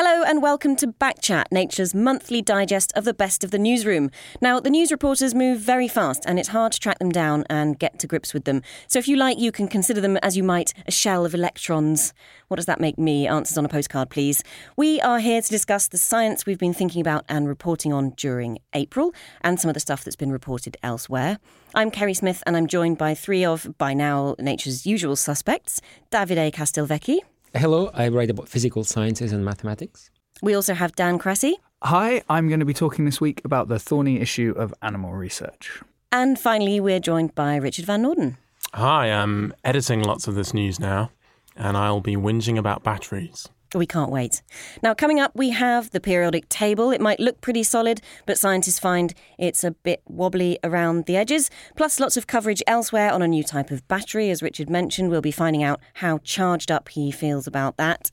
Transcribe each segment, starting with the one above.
Hello and welcome to Backchat, Nature's monthly digest of the best of the newsroom. Now, the news reporters move very fast and it's hard to track them down and get to grips with them. So if you like, you can consider them as you might a shell of electrons. What does that make me? Answers on a postcard, please. We are here to discuss the science we've been thinking about and reporting on during April and some of the stuff that's been reported elsewhere. I'm Kerry Smith and I'm joined by three of, by now, nature's usual suspects Davide Castelvecchi. Hello, I write about physical sciences and mathematics. We also have Dan Cressey. Hi, I'm going to be talking this week about the thorny issue of animal research. And finally, we're joined by Richard Van Noorden. Hi, I'm editing lots of this news now, and I'll be whinging about batteries. We can't wait. Now, coming up, we have the periodic table. It might look pretty solid, but scientists find it's a bit wobbly around the edges. Plus, lots of coverage elsewhere on a new type of battery. As Richard mentioned, we'll be finding out how charged up he feels about that.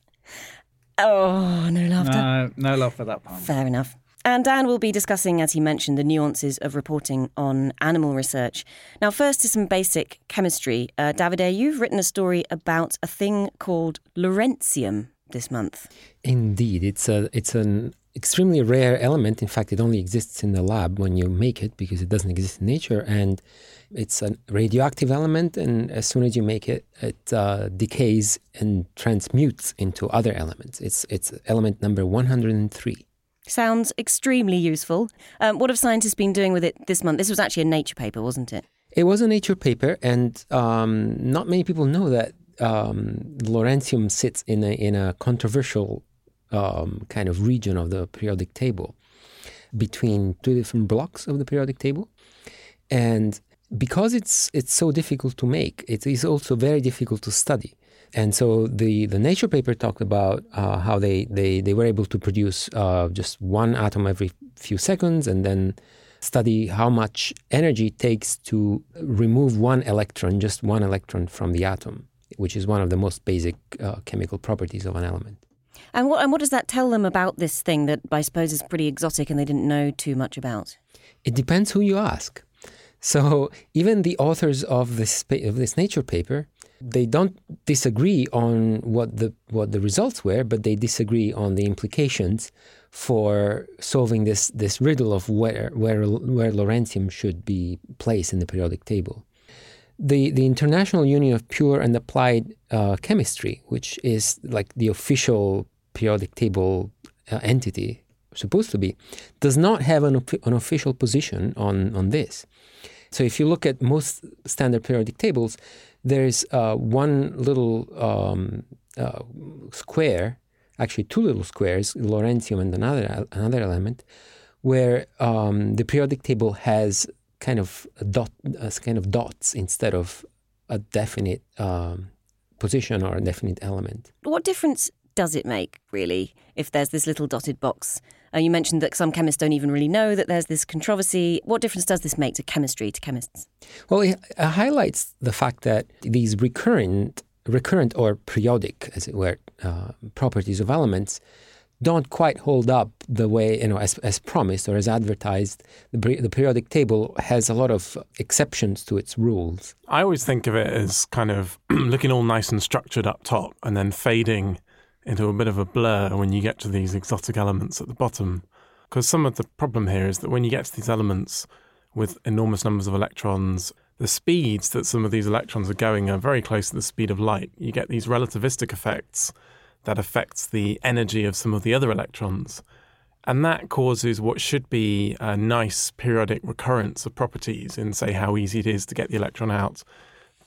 Oh, no laughter. No, no love for that pun. Fair enough. And Dan will be discussing, as he mentioned, the nuances of reporting on animal research. Now, first is some basic chemistry. Uh, Davide, you've written a story about a thing called lawrencium this month. Indeed, it's a it's an extremely rare element. In fact, it only exists in the lab when you make it because it doesn't exist in nature, and it's a radioactive element. And as soon as you make it, it uh, decays and transmutes into other elements. It's it's element number one hundred and three. Sounds extremely useful. Um, what have scientists been doing with it this month? This was actually a Nature paper, wasn't it? It was a Nature paper, and um, not many people know that um, lawrencium sits in a, in a controversial um, kind of region of the periodic table between two different blocks of the periodic table. And because it's, it's so difficult to make, it is also very difficult to study. And so the, the Nature paper talked about uh, how they, they, they were able to produce uh, just one atom every few seconds and then study how much energy it takes to remove one electron, just one electron from the atom which is one of the most basic uh, chemical properties of an element. And what, and what does that tell them about this thing that I suppose is pretty exotic and they didn't know too much about? It depends who you ask. So even the authors of this of this Nature paper, they don't disagree on what the what the results were, but they disagree on the implications for solving this this riddle of where where where lawrencium should be placed in the periodic table the, the International Union of Pure and Applied uh, Chemistry, which is like the official periodic table uh, entity, supposed to be, does not have an, an official position on, on this. So if you look at most standard periodic tables, there's uh, one little um, uh, square, actually two little squares, lawrencium and another another element, where um, the periodic table has kind of dot, as kind of dots instead of a definite um, position or a definite element. What difference does it make, really, if there's this little dotted box? Uh, you mentioned that some chemists don't even really know that there's this controversy. What difference does this make to chemistry, to chemists? Well, it highlights the fact that these recurrent, recurrent or periodic, as it were, uh, properties of elements don't quite hold up the way you know as, as promised or as advertised the, the periodic table has a lot of exceptions to its rules i always think of it as kind of looking all nice and structured up top and then fading into a bit of a blur when you get to these exotic elements at the bottom. Because some of the problem here is that when you get to these elements with enormous numbers of electrons, the speeds that some of these electrons are going are very close to the speed of light. You get these relativistic effects that affects the energy of some of the other electrons. And that causes what should be a nice periodic recurrence of properties in, say, how easy it is to get the electron out.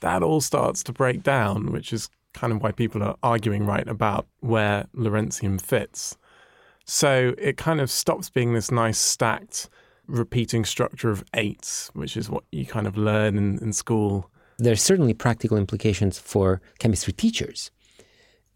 That all starts to break down, which is kind of why people are arguing right about where Lawrencium fits. So it kind of stops being this nice stacked repeating structure of eights, which is what you kind of learn in, in school. are certainly practical implications for chemistry teachers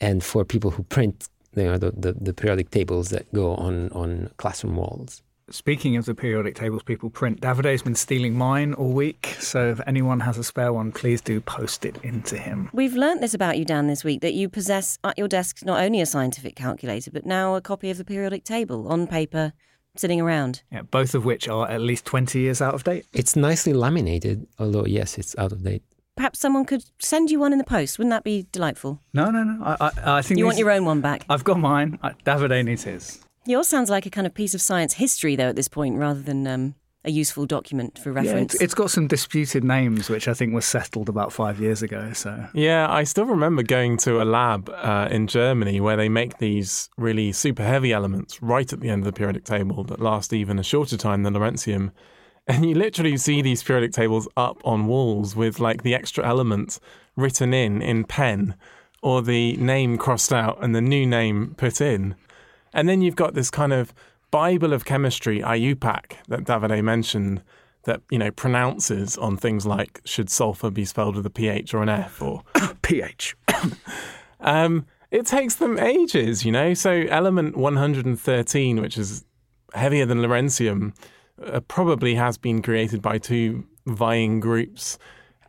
and for people who print you know, the, the, the periodic tables that go on, on classroom walls. Speaking of the periodic tables people print, Davide's been stealing mine all week. So if anyone has a spare one, please do post it into him. We've learnt this about you, Dan, this week that you possess at your desk not only a scientific calculator, but now a copy of the periodic table on paper sitting around. Yeah, both of which are at least 20 years out of date. It's nicely laminated, although, yes, it's out of date. Perhaps someone could send you one in the post. Wouldn't that be delightful? No, no, no. I, I, I think You want your own one back. I've got mine. I, Davide needs his. Yours sounds like a kind of piece of science history, though, at this point, rather than um, a useful document for Yeah, reference. it's, it's got some disputed names, which I think were settled about five years ago. So Yeah, I still remember going to a lab uh, in Germany where they make these really super heavy elements right at the end of the periodic table that last even a shorter time than Lawrencium. And you literally see these periodic tables up on walls with like the extra element written in in pen or the name crossed out and the new name put in. And then you've got this kind of Bible of chemistry, IUPAC, that Davide mentioned, that, you know, pronounces on things like should sulfur be spelled with a PH or an F or pH. um, it takes them ages, you know. So element 113, which is heavier than Lawrencium, uh, probably has been created by two vying groups.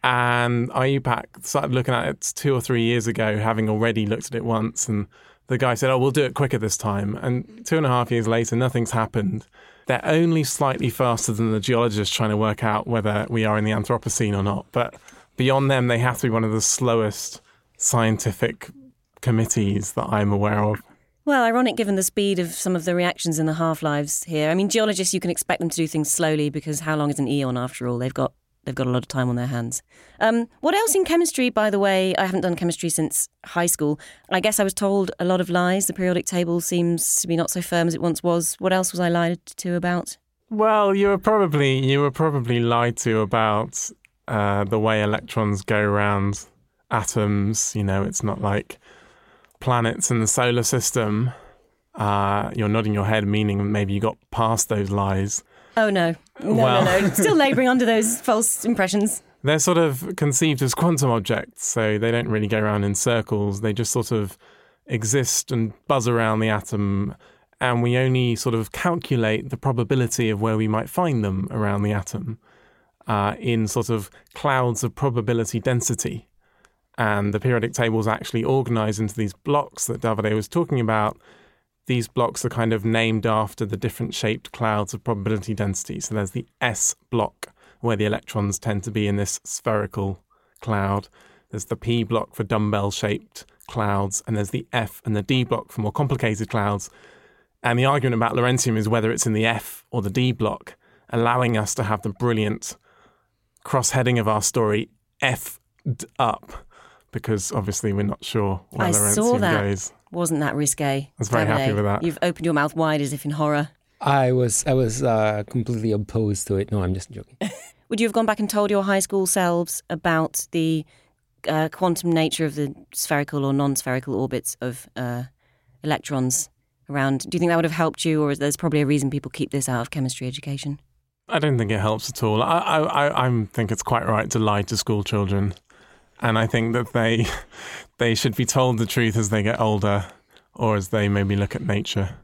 And IUPAC started looking at it two or three years ago, having already looked at it once. And the guy said, Oh, we'll do it quicker this time. And two and a half years later, nothing's happened. They're only slightly faster than the geologists trying to work out whether we are in the Anthropocene or not. But beyond them, they have to be one of the slowest scientific committees that I'm aware of. Well, ironic given the speed of some of the reactions in the half lives here. I mean, geologists, you can expect them to do things slowly because how long is an eon after all? They've got they've got a lot of time on their hands. Um, what else in chemistry, by the way? I haven't done chemistry since high school. I guess I was told a lot of lies. The periodic table seems to be not so firm as it once was. What else was I lied to about? Well, you were probably you were probably lied to about uh, the way electrons go around atoms. You know, it's not like planets in the solar system. Uh, you're nodding your head, meaning maybe you got past those lies. Oh no, no, Well- no, no! Still labouring under those false impressions. They're sort of conceived as quantum objects, so they don't really go around in circles. They just sort of exist and buzz around the atom, and we only sort of calculate the probability of where we might find them around the atom uh, in sort of clouds of probability density. And the periodic table is actually organized into these blocks that Davide was talking about. These blocks are kind of named after the different shaped clouds of probability density. So there's the S block, where the electrons tend to be in this spherical cloud. There's the P block for dumbbell shaped clouds, and there's the F and the D block for more complicated clouds. And the argument about Lawrencium is whether it's in the F or the D block, allowing us to have the brilliant cross heading of our story F up, because obviously we're not sure where I Lawrencium saw that. goes. Wasn't that risque? I was very happy with that. You've opened your mouth wide as if in horror. I was I was uh, completely opposed to it. No, I'm just joking. Would you have gone back and told your high school selves about the uh, quantum nature of the spherical or non-spherical orbits of uh, electrons around? Do you think that would have helped you, or is there's probably a reason people keep this out of chemistry education? I don't think it helps at all. I, I, I, I think it's quite right to lie to school children, and I think that they, they should be told the truth as they get older, or as they maybe look at nature.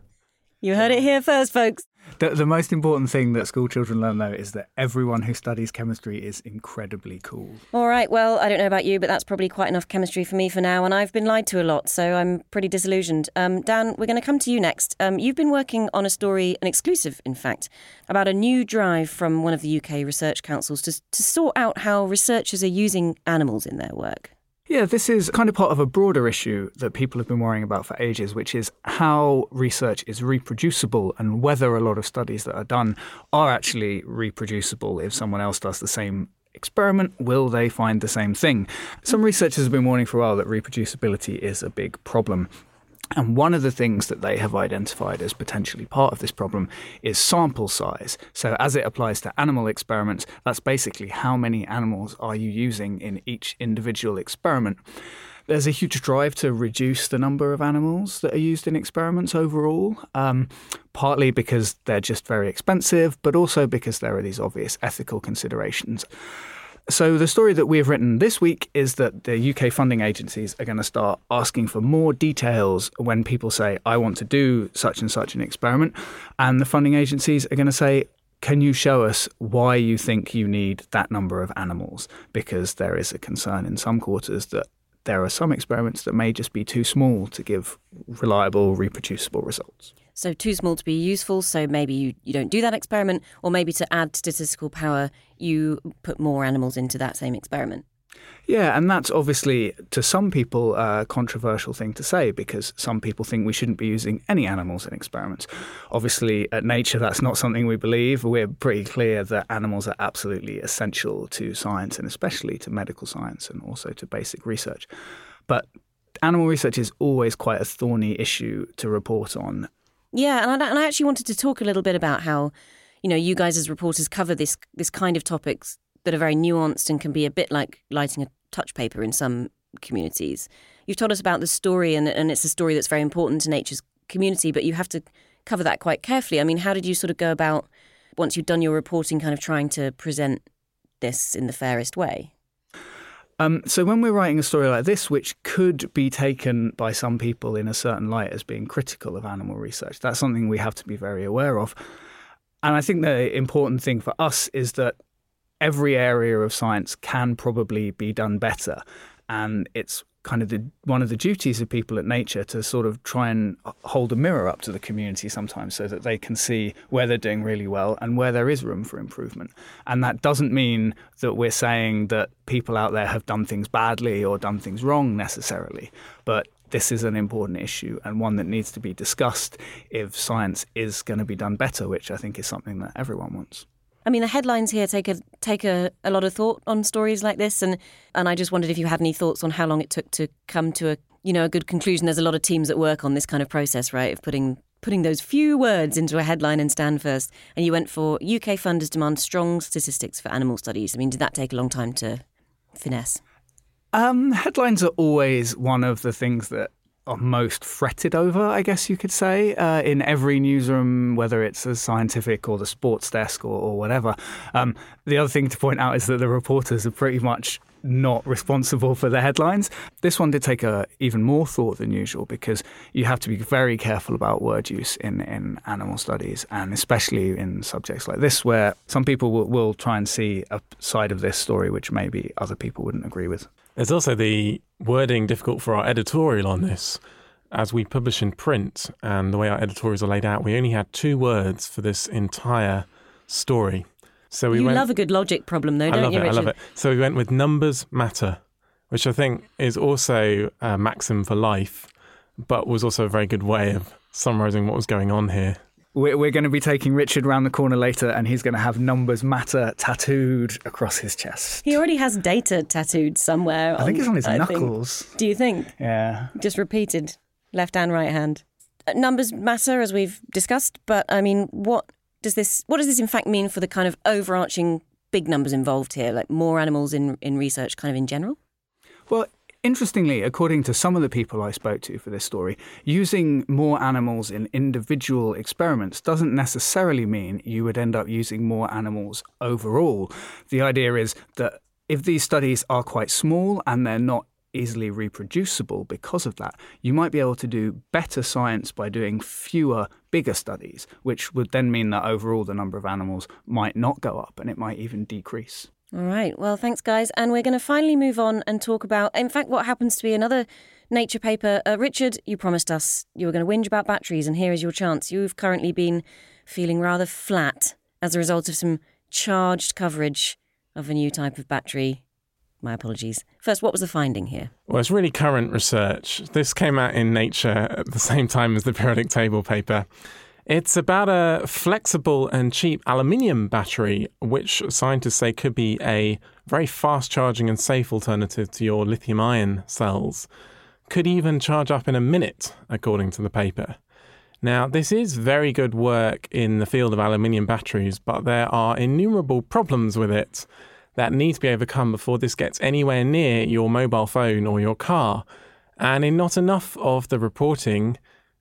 You heard it here first, folks. The, the most important thing that school children learn, though, is that everyone who studies chemistry is incredibly cool. All right, well, I don't know about you, but that's probably quite enough chemistry for me for now, and I've been lied to a lot, so I'm pretty disillusioned. Um, Dan, we're going to come to you next. Um, you've been working on a story, an exclusive, in fact, about a new drive from one of the UK research councils to, to sort out how researchers are using animals in their work. Yeah, this is kind of part of a broader issue that people have been worrying about for ages, which is how research is reproducible and whether a lot of studies that are done are actually reproducible if someone else does the same experiment, will they find the same thing? Some researchers have been warning for a while that reproducibility is a big problem. And one of the things that they have identified as potentially part of this problem is sample size. So, as it applies to animal experiments, that's basically how many animals are you using in each individual experiment. There's a huge drive to reduce the number of animals that are used in experiments overall, um, partly because they're just very expensive, but also because there are these obvious ethical considerations. So, the story that we have written this week is that the UK funding agencies are going to start asking for more details when people say, I want to do such and such an experiment. And the funding agencies are going to say, can you show us why you think you need that number of animals? Because there is a concern in some quarters that there are some experiments that may just be too small to give reliable, reproducible results. So, too small to be useful, so maybe you, you don't do that experiment, or maybe to add statistical power, you put more animals into that same experiment. Yeah, and that's obviously to some people a controversial thing to say because some people think we shouldn't be using any animals in experiments. Obviously, at Nature, that's not something we believe. We're pretty clear that animals are absolutely essential to science and especially to medical science and also to basic research. But animal research is always quite a thorny issue to report on. Yeah, and I, and I actually wanted to talk a little bit about how, you know, you guys as reporters cover this this kind of topics that are very nuanced and can be a bit like lighting a touch paper in some communities. You've told us about the story, and, and it's a story that's very important to nature's community, but you have to cover that quite carefully. I mean, how did you sort of go about, once you'd done your reporting, kind of trying to present this in the fairest way? Um, so when we're writing a story like this, which could be taken by some people in a certain light as being critical of animal research, that's something we have to be very aware of. And I think the important thing for us is that every area of science can probably be done better. And it's kind of the one of the duties of people at nature to sort of try and hold a mirror up to the community sometimes so that they can see where they're doing really well and where there is room for improvement. And that doesn't mean that we're saying that people out there have done things badly or done things wrong necessarily but this is an important issue and one that needs to be discussed if science is going to be done better which i think is something that everyone wants I mean, the headlines here take a take a, a lot of thought on stories like this, and and I just wondered if you had any thoughts on how long it took to come to a you know a good conclusion. There's a lot of teams that work on this kind of process, right? Of putting putting those few words into a headline and stand first. And you went for UK funders demand strong statistics for animal studies. I mean, did that take a long time to finesse? Um, headlines are always one of the things that most fretted over, I guess you could say, uh, in every newsroom, whether it's a scientific or the sports desk or, or whatever. Um, the other thing to point out is that the reporters are pretty much not responsible for the headlines. This one did take a, even more thought than usual because you have to be very careful about word use in, in animal studies and especially in subjects like this where some people will, will try and see a side of this story which maybe other people wouldn't agree with. There's also the wording difficult for our editorial on this. As we publish in print and the way our editorials are laid out, we only had two words for this entire story. So we you went, love a good logic problem, though, don't love you, it, Richard? I love it. So we went with numbers matter, which I think is also a maxim for life, but was also a very good way of summarising what was going on here. We're, we're going to be taking Richard round the corner later, and he's going to have numbers matter tattooed across his chest. He already has data tattooed somewhere. I think it's on his I knuckles. Think. Do you think? Yeah. Just repeated, left and right hand. Uh, numbers matter, as we've discussed, but I mean, what does this? What does this in fact mean for the kind of overarching big numbers involved here, like more animals in in research, kind of in general? Well, Interestingly, according to some of the people I spoke to for this story, using more animals in individual experiments doesn't necessarily mean you would end up using more animals overall. The idea is that if these studies are quite small and they're not easily reproducible because of that, you might be able to do better science by doing fewer, bigger studies, which would then mean that overall the number of animals might not go up and it might even decrease. All right. Well, thanks, guys. And we're going to finally move on and talk about, in fact, what happens to be another Nature paper. Uh, Richard, you promised us you were going to whinge about batteries, and here is your chance. You've currently been feeling rather flat as a result of some charged coverage of a new type of battery. My apologies. First, what was the finding here? Well, it's really current research. This came out in Nature at the same time as the periodic table paper. It's about a flexible and cheap aluminium battery, which scientists say could be a very fast charging and safe alternative to your lithium ion cells. Could even charge up in a minute, according to the paper. Now, this is very good work in the field of aluminium batteries, but there are innumerable problems with it that need to be overcome before this gets anywhere near your mobile phone or your car. And in not enough of the reporting,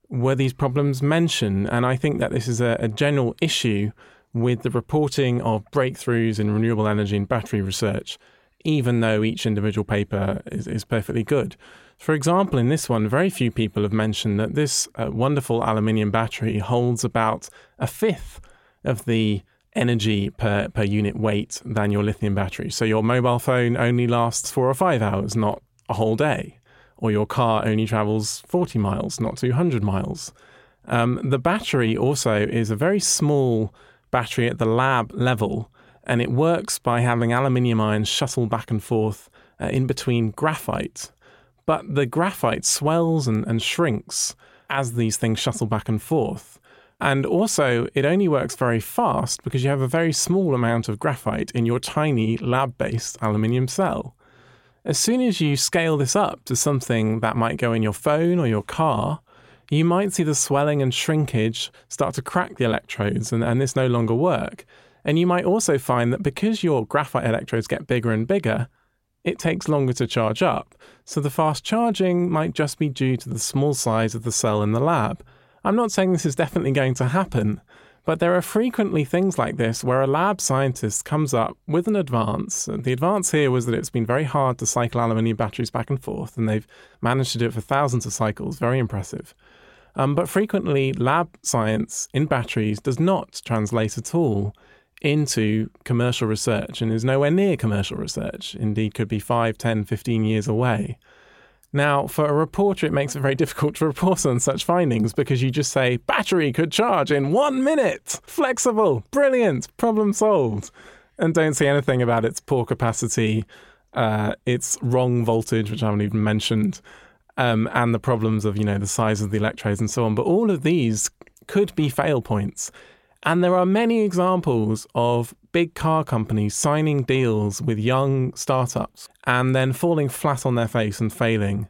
were these problems mentioned? And I think that this is a, a general issue with the reporting of breakthroughs in renewable energy and battery research, even though each individual paper is, is perfectly good. For example, in this one, very few people have mentioned that this uh, wonderful aluminium battery holds about a fifth of the energy per, per unit weight than your lithium battery. So your mobile phone only lasts four or five hours, not a whole day or your car only travels 40 miles, not 200 miles. Um, the battery also is a very small battery at the lab level, and it works by having aluminium ions shuttle back and forth uh, in between graphite. But the graphite swells and, and shrinks as these things shuttle back and forth. And also, it only works very fast because you have a very small amount of graphite in your tiny lab based aluminium cell. As soon as you scale this up to something that might go in your phone or your car, you might see the swelling and shrinkage start to crack the electrodes and, and this no longer work. And you might also find that because your graphite electrodes get bigger and bigger, it takes longer to charge up. So the fast charging might just be due to the small size of the cell in the lab. I'm not saying this is definitely going to happen, but there are frequently things like this where a lab scientist comes up with an advance. The advance here was that it's been very hard to cycle aluminium batteries back and forth, and they've managed to do it for thousands of cycles. Very impressive. Um, but frequently, lab science in batteries does not translate at all into commercial research and is nowhere near commercial research. Indeed, could be 5, 10, 15 years away. Now, for a reporter, it makes it very difficult to report on such findings because you just say, battery could charge in one minute, flexible, brilliant, problem solved, and don't say anything about its poor capacity, uh, its wrong voltage, which I haven't even mentioned, um, and the problems of, you know, the size of the electrodes and so on. But all of these could be fail points. And there are many examples of big car companies signing deals with young startups and then falling flat on their face and failing.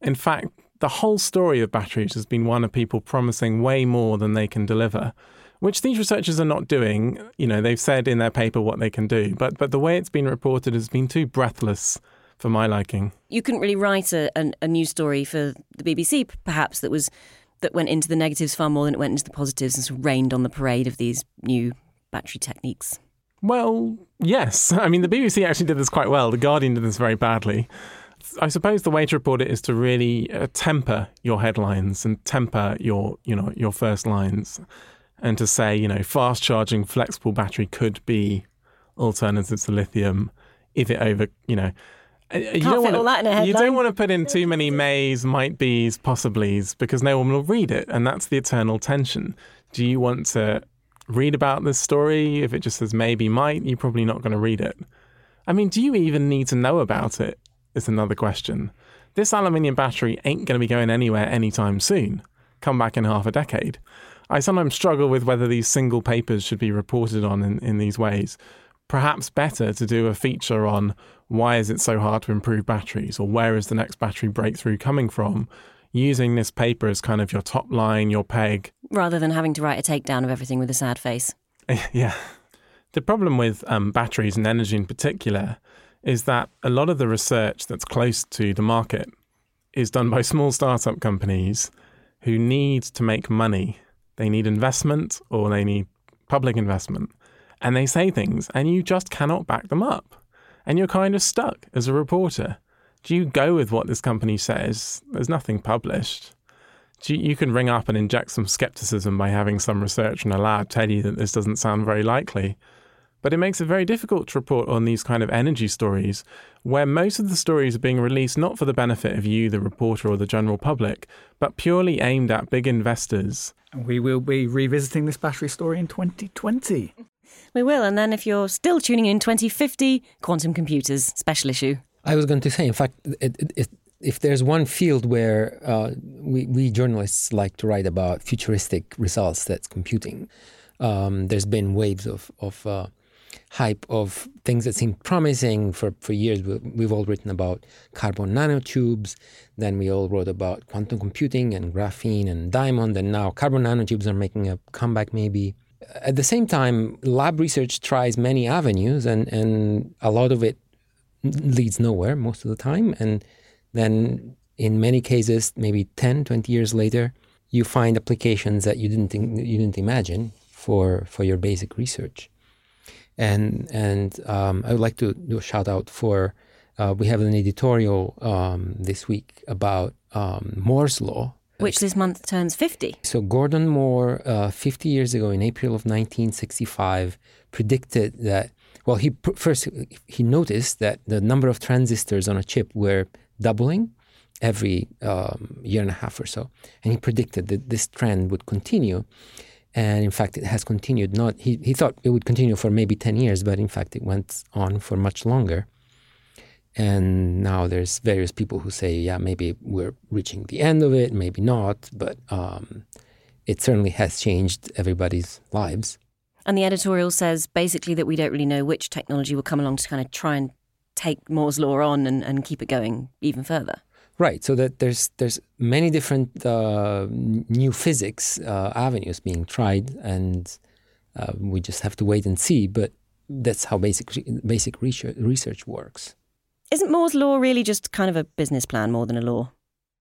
In fact, the whole story of batteries has been one of people promising way more than they can deliver, which these researchers are not doing. You know, they've said in their paper what they can do, but but the way it's been reported has been too breathless for my liking. You couldn't really write a, a, a news story for the BBC, perhaps that was that went into the negatives far more than it went into the positives and sort of rained on the parade of these new battery techniques. Well, yes. I mean, the BBC actually did this quite well. The Guardian did this very badly. I suppose the way to report it is to really uh, temper your headlines and temper your, you know, your first lines, and to say, you know, fast charging flexible battery could be alternative to lithium if it over, you know, uh, you don't, want you don't want to put in too many mays, might be's, possiblies because no one will read it, and that's the eternal tension. Do you want to read about this story? If it just says maybe, might, you're probably not going to read it. I mean, do you even need to know about it? Is another question. This aluminium battery ain't going to be going anywhere anytime soon. Come back in half a decade. I sometimes struggle with whether these single papers should be reported on in, in these ways. Perhaps better to do a feature on why is it so hard to improve batteries or where is the next battery breakthrough coming from using this paper as kind of your top line your peg. Rather than having to write a takedown of everything with a sad face. Yeah. The problem with um, batteries and energy in particular is that a lot of the research that's close to the market is done by small startup companies who need to make money. They need investment or they need public investment and they say things and you just cannot back them up and you're kind of stuck as a reporter. Do you go with what this company says? There's nothing published. You, you, can ring up and inject some skepticism by having some research in a lab tell you that this doesn't sound very likely. But it makes it very difficult to report on these kind of energy stories, where most of the stories are being released not for the benefit of you, the reporter, or the general public, but purely aimed at big investors. We will be revisiting this battery story in 2020. We will. And then if you're still tuning in 2050, Quantum Computers, special issue. I was going to say, in fact, it, it, it, if there's one field where uh, we, we journalists like to write about futuristic results, that's computing. Um, there's been waves of, of uh, hype of things that seem promising for, for years. We've all written about carbon nanotubes. Then we all wrote about quantum computing and graphene and diamond. And now carbon nanotubes are making a comeback, maybe. At the same time, lab research tries many avenues, and, and a lot of it leads nowhere most of the time. And then in many cases, maybe 10, 20 years later, you find applications that you didn't, you didn't imagine for, for your basic research. And and um, I would like to do a shout out for uh, we have an editorial um, this week about um, Moore's law. Which this month turns 50. So, Gordon Moore, uh, 50 years ago in April of 1965, predicted that, well, he first he noticed that the number of transistors on a chip were doubling every um, year and a half or so. And he predicted that this trend would continue. And in fact, it has continued. Not he, he thought it would continue for maybe 10 years, but in fact, it went on for much longer. And now there's various people who say, yeah, maybe we're reaching the end of it, maybe not, but um, it certainly has changed everybody's lives. And the editorial says basically that we don't really know which technology will come along to kind of try and take Moore's law on and, and keep it going even further. Right. So that there's there's many different uh, new physics uh, avenues being tried, and uh, we just have to wait and see. But that's how basic basic research, research works. Isn't Moore's law really just kind of a business plan more than a law?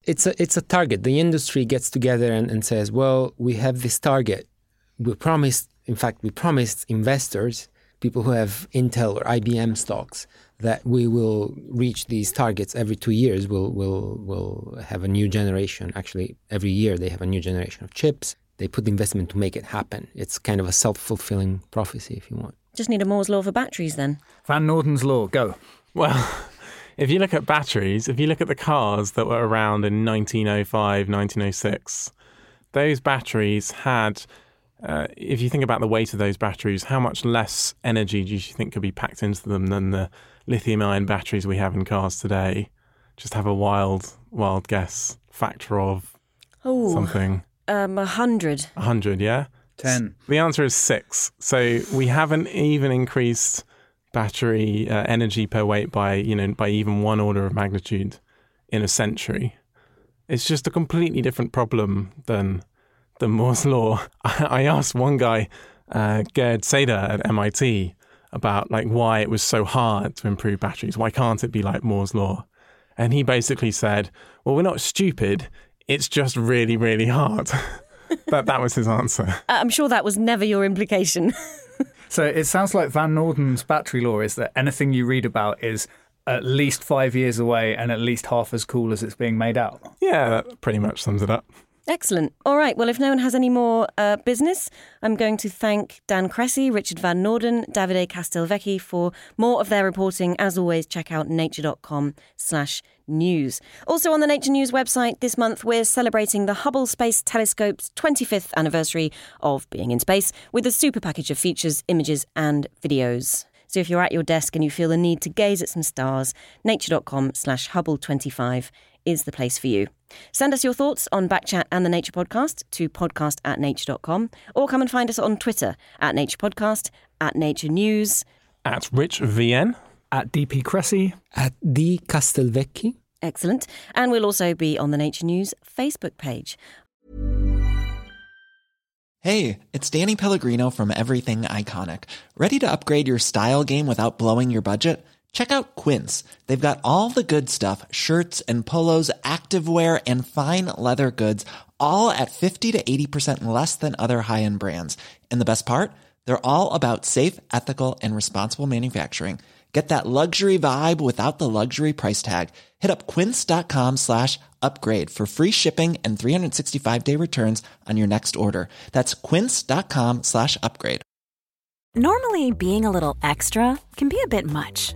It's a it's a target. The industry gets together and, and says, "Well, we have this target. We promised. In fact, we promised investors, people who have Intel or IBM stocks, that we will reach these targets every two years. We'll, we'll, we'll have a new generation. Actually, every year they have a new generation of chips. They put the investment to make it happen. It's kind of a self fulfilling prophecy, if you want. Just need a Moore's Law for batteries then. Van Noorden's Law, go. Well, if you look at batteries, if you look at the cars that were around in 1905, 1906, those batteries had uh, if you think about the weight of those batteries, how much less energy do you think could be packed into them than the lithium ion batteries we have in cars today? Just have a wild, wild guess. Factor of Ooh, something. Um, a hundred. A hundred, yeah? Ten. The answer is six. So we haven't even increased battery uh, energy per weight by, you know, by even one order of magnitude in a century. It's just a completely different problem than the Moore's law. I, asked one guy, uh, Gerd Ceder at MIT, about like why it was so hard to improve batteries. Why can't it be like Moore's law? And he basically said, "Well, we're not stupid. It's just really, really hard." that that was his answer. Uh, I'm sure that was never your implication. So it sounds like Van Noorden's battery law is that anything you read about is at least five years away and at least half as cool as it's being made out. Yeah, that pretty much sums it up. Excellent. All right. Well, if no one has any more uh, business, I'm going to thank Dan Cressey, Richard Van Noorden, Davide Castelvecchi for more of their reporting. As always, check out nature.com slash news. Also on the Nature News website this month, we're celebrating the Hubble Space Telescope's 25th anniversary of being in space with a super package of features, images and videos. So if you're at your desk and you feel the need to gaze at some stars, nature.com slash Hubble25 is the place for you. Send us your thoughts on Backchat and the Nature Podcast to podcast at nature.com or come and find us on Twitter at Nature Podcast, at Nature News, at Rich VN, at DP Cressey, at D Castelvecchi. Excellent. And we'll also be on the Nature News Facebook page. Hey, it's Danny Pellegrino from Everything Iconic. Ready to upgrade your style game without blowing your budget? Check out Quince. They've got all the good stuff shirts and polos, activewear, and fine leather goods, all at 50 to 80% less than other high end brands. And the best part? They're all about safe, ethical, and responsible manufacturing. Get that luxury vibe without the luxury price tag. Hit up quince.com slash upgrade for free shipping and 365 day returns on your next order. That's quince.com slash upgrade. Normally, being a little extra can be a bit much.